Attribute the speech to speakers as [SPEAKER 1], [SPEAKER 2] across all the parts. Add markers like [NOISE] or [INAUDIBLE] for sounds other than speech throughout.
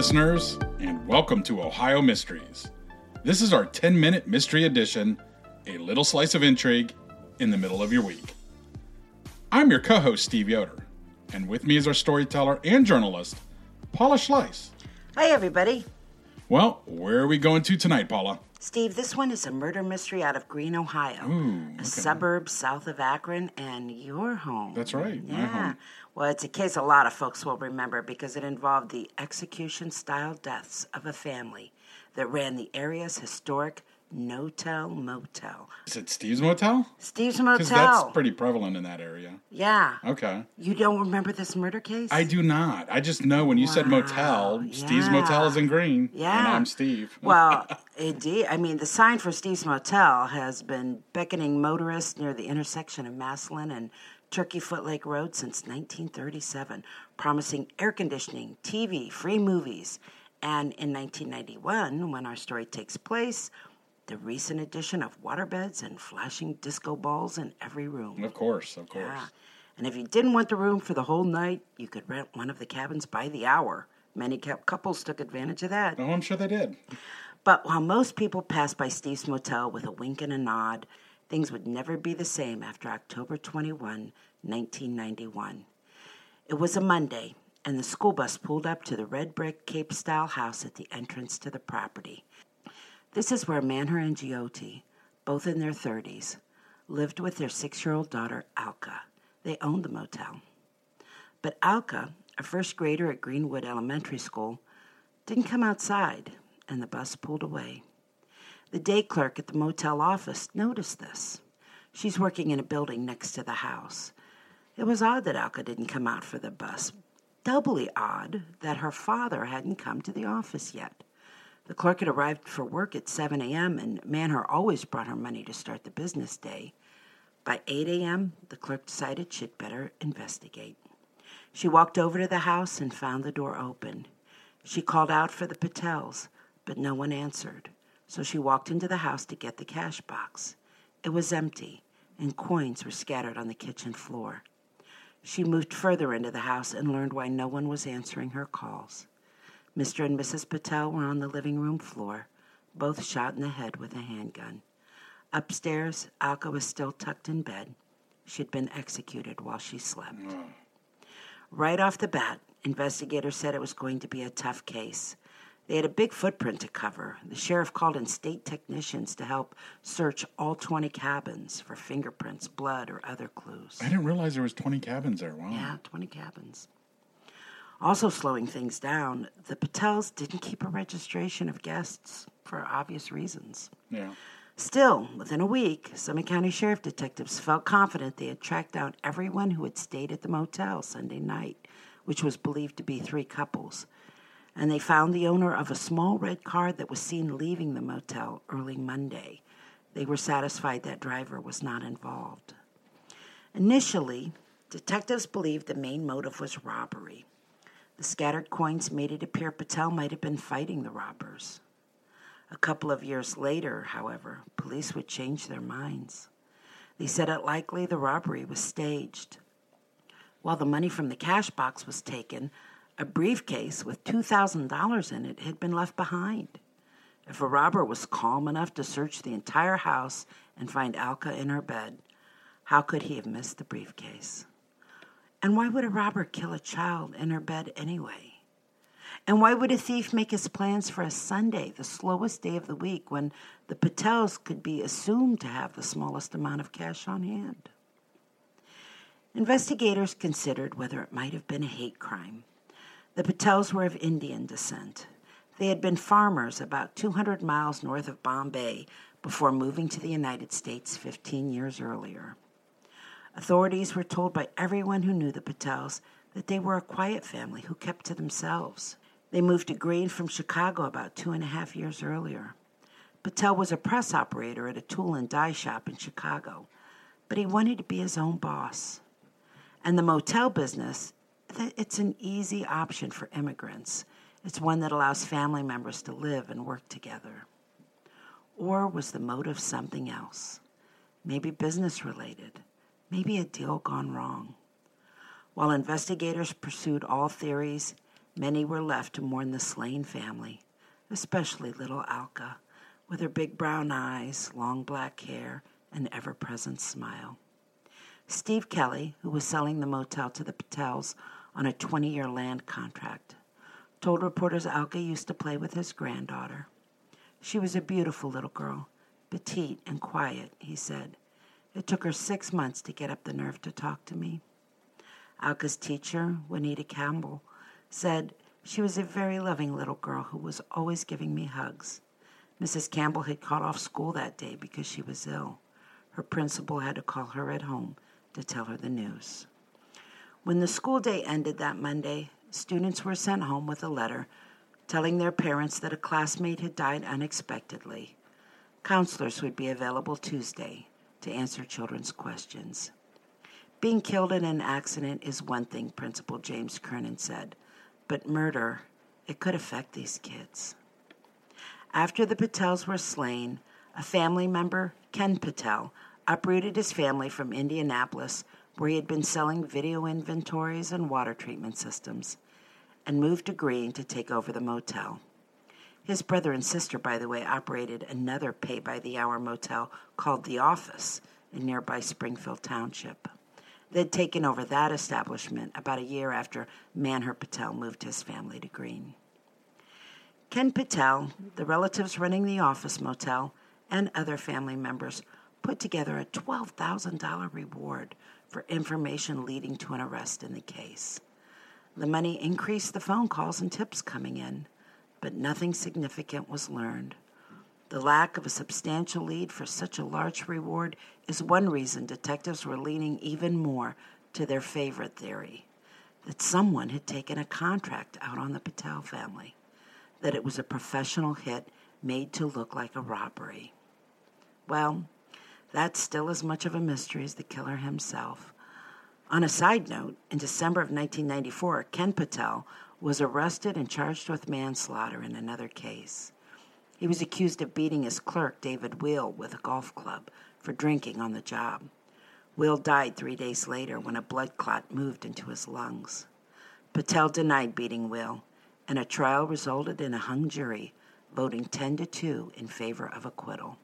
[SPEAKER 1] listeners, and welcome to Ohio Mysteries. This is our 10 minute mystery edition, a little slice of intrigue in the middle of your week. I'm your co host, Steve Yoder, and with me is our storyteller and journalist, Paula Schleis.
[SPEAKER 2] Hi, everybody.
[SPEAKER 1] Well, where are we going to tonight, Paula?
[SPEAKER 2] Steve, this one is a murder mystery out of Green, Ohio, hmm, a suburb south of Akron, and your home.
[SPEAKER 1] That's right, my
[SPEAKER 2] Yeah.
[SPEAKER 1] home.
[SPEAKER 2] Well, it's a case a lot of folks will remember because it involved the execution style deaths of a family that ran the area's historic No-Tell Motel.
[SPEAKER 1] Is it Steve's Motel?
[SPEAKER 2] Steve's
[SPEAKER 1] Because
[SPEAKER 2] Motel.
[SPEAKER 1] that's pretty prevalent in that area.
[SPEAKER 2] yeah.
[SPEAKER 1] Okay.
[SPEAKER 2] You don't remember this murder case?
[SPEAKER 1] I do not. I just know when you said motel, Steve's
[SPEAKER 2] yeah.
[SPEAKER 1] Motel is in green.
[SPEAKER 2] Yeah.
[SPEAKER 1] And I'm Steve. [LAUGHS]
[SPEAKER 2] Well, indeed. I mean, the sign for Steve's Motel has been beckoning motorists near the intersection of Massillon and Turkey Foot Lake Road since 1937, promising air conditioning, TV, free movies. And in 1991, when our story takes place, the recent addition of waterbeds and flashing disco balls in every room.
[SPEAKER 1] of course, of course.
[SPEAKER 2] Yeah. And if you didn't want the room for the whole night, you could rent one of the cabins by the hour. Many cou- couples took advantage of that.
[SPEAKER 1] Oh, I'm sure they did.
[SPEAKER 2] But while most people passed by Steve's Motel with a wink and a nod, things would never be the same after October 21, 1991. It was a Monday, and the school bus pulled up to the red brick Cape style house at the entrance to the property. This is where Manher and Jyoti, both in their 30s, lived with their six year old daughter, Alka. They owned the motel. But Alka, a first grader at Greenwood Elementary School, didn't come outside, and the bus pulled away. The day clerk at the motel office noticed this. She's working in a building next to the house. It was odd that Alka didn't come out for the bus. Doubly odd that her father hadn't come to the office yet. The clerk had arrived for work at 7 a.m., and Manher always brought her money to start the business day. By 8 a.m., the clerk decided she'd better investigate. She walked over to the house and found the door open. She called out for the Patels, but no one answered, so she walked into the house to get the cash box. It was empty, and coins were scattered on the kitchen floor. She moved further into the house and learned why no one was answering her calls. Mr. and Mrs. Patel were on the living room floor, both shot in the head with a handgun. Upstairs, Alka was still tucked in bed. She'd been executed while she slept. Right off the bat, investigators said it was going to be a tough case. They had a big footprint to cover. The sheriff called in state technicians to help search all 20 cabins for fingerprints, blood, or other clues.
[SPEAKER 1] I didn't realize there was 20 cabins there. Wow.
[SPEAKER 2] Yeah, 20 cabins. Also slowing things down, the Patels didn't keep a registration of guests for obvious reasons.
[SPEAKER 1] Yeah.
[SPEAKER 2] Still, within a week, Summit County Sheriff detectives felt confident they had tracked down everyone who had stayed at the motel Sunday night, which was believed to be three couples. And they found the owner of a small red car that was seen leaving the motel early Monday. They were satisfied that driver was not involved. Initially, detectives believed the main motive was robbery. The scattered coins made it appear Patel might have been fighting the robbers. A couple of years later, however, police would change their minds. They said it likely the robbery was staged. While the money from the cash box was taken, A briefcase with $2,000 in it had been left behind. If a robber was calm enough to search the entire house and find Alka in her bed, how could he have missed the briefcase? And why would a robber kill a child in her bed anyway? And why would a thief make his plans for a Sunday, the slowest day of the week, when the Patels could be assumed to have the smallest amount of cash on hand? Investigators considered whether it might have been a hate crime. The Patels were of Indian descent. They had been farmers about 200 miles north of Bombay before moving to the United States 15 years earlier. Authorities were told by everyone who knew the Patels that they were a quiet family who kept to themselves. They moved to Green from Chicago about two and a half years earlier. Patel was a press operator at a tool and die shop in Chicago, but he wanted to be his own boss. And the motel business, it's an easy option for immigrants. It's one that allows family members to live and work together. Or was the motive something else? Maybe business related, maybe a deal gone wrong. While investigators pursued all theories, many were left to mourn the slain family, especially little Alka, with her big brown eyes, long black hair, and ever present smile. Steve Kelly, who was selling the motel to the Patels on a 20 year land contract, told reporters Alka used to play with his granddaughter. She was a beautiful little girl, petite and quiet, he said. It took her six months to get up the nerve to talk to me. Alka's teacher, Juanita Campbell, said she was a very loving little girl who was always giving me hugs. Mrs. Campbell had called off school that day because she was ill. Her principal had to call her at home to tell her the news. When the school day ended that Monday, students were sent home with a letter telling their parents that a classmate had died unexpectedly. Counselors would be available Tuesday to answer children's questions. Being killed in an accident is one thing, Principal James Kernan said, but murder, it could affect these kids. After the Patels were slain, a family member, Ken Patel, uprooted his family from Indianapolis, where he had been selling video inventories and water treatment systems, and moved to Green to take over the motel. His brother and sister, by the way, operated another pay by the hour motel called The Office in nearby Springfield Township. They'd taken over that establishment about a year after Manhur Patel moved his family to Green. Ken Patel, the relatives running the office motel, and other family members put together a $12,000 reward for information leading to an arrest in the case. The money increased the phone calls and tips coming in, but nothing significant was learned. The lack of a substantial lead for such a large reward is one reason detectives were leaning even more to their favorite theory that someone had taken a contract out on the Patel family, that it was a professional hit made to look like a robbery. Well, that's still as much of a mystery as the killer himself. On a side note, in December of 1994, Ken Patel was arrested and charged with manslaughter in another case. He was accused of beating his clerk, David Wheel, with a golf club for drinking on the job. Wheel died three days later when a blood clot moved into his lungs. Patel denied beating Wheel, and a trial resulted in a hung jury voting 10 to 2 in favor of acquittal.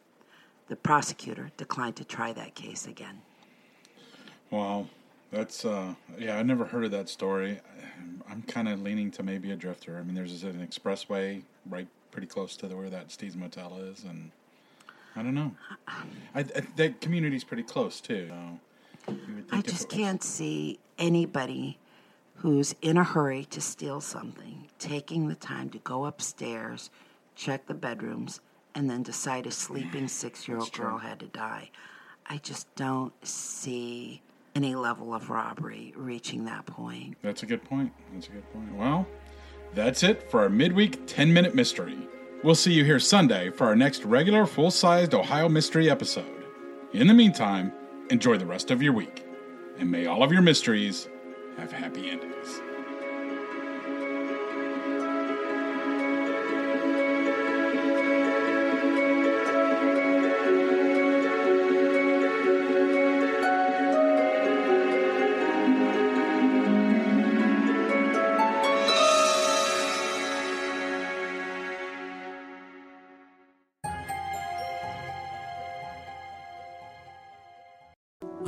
[SPEAKER 2] The prosecutor declined to try that case again.
[SPEAKER 1] Wow, that's uh, yeah. I never heard of that story. I'm kind of leaning to maybe a drifter. I mean, there's an expressway right pretty close to the, where that Steve's Motel is, and I don't know. I, I, that community's pretty close too. So
[SPEAKER 2] I just can't see anybody who's in a hurry to steal something taking the time to go upstairs, check the bedrooms, and then decide a sleeping six year old girl had to die. I just don't see any level of robbery reaching that point.
[SPEAKER 1] That's a good point. That's a good point. Well, that's it for our midweek 10 minute mystery. We'll see you here Sunday for our next regular full sized Ohio mystery episode. In the meantime, enjoy the rest of your week, and may all of your mysteries have happy endings.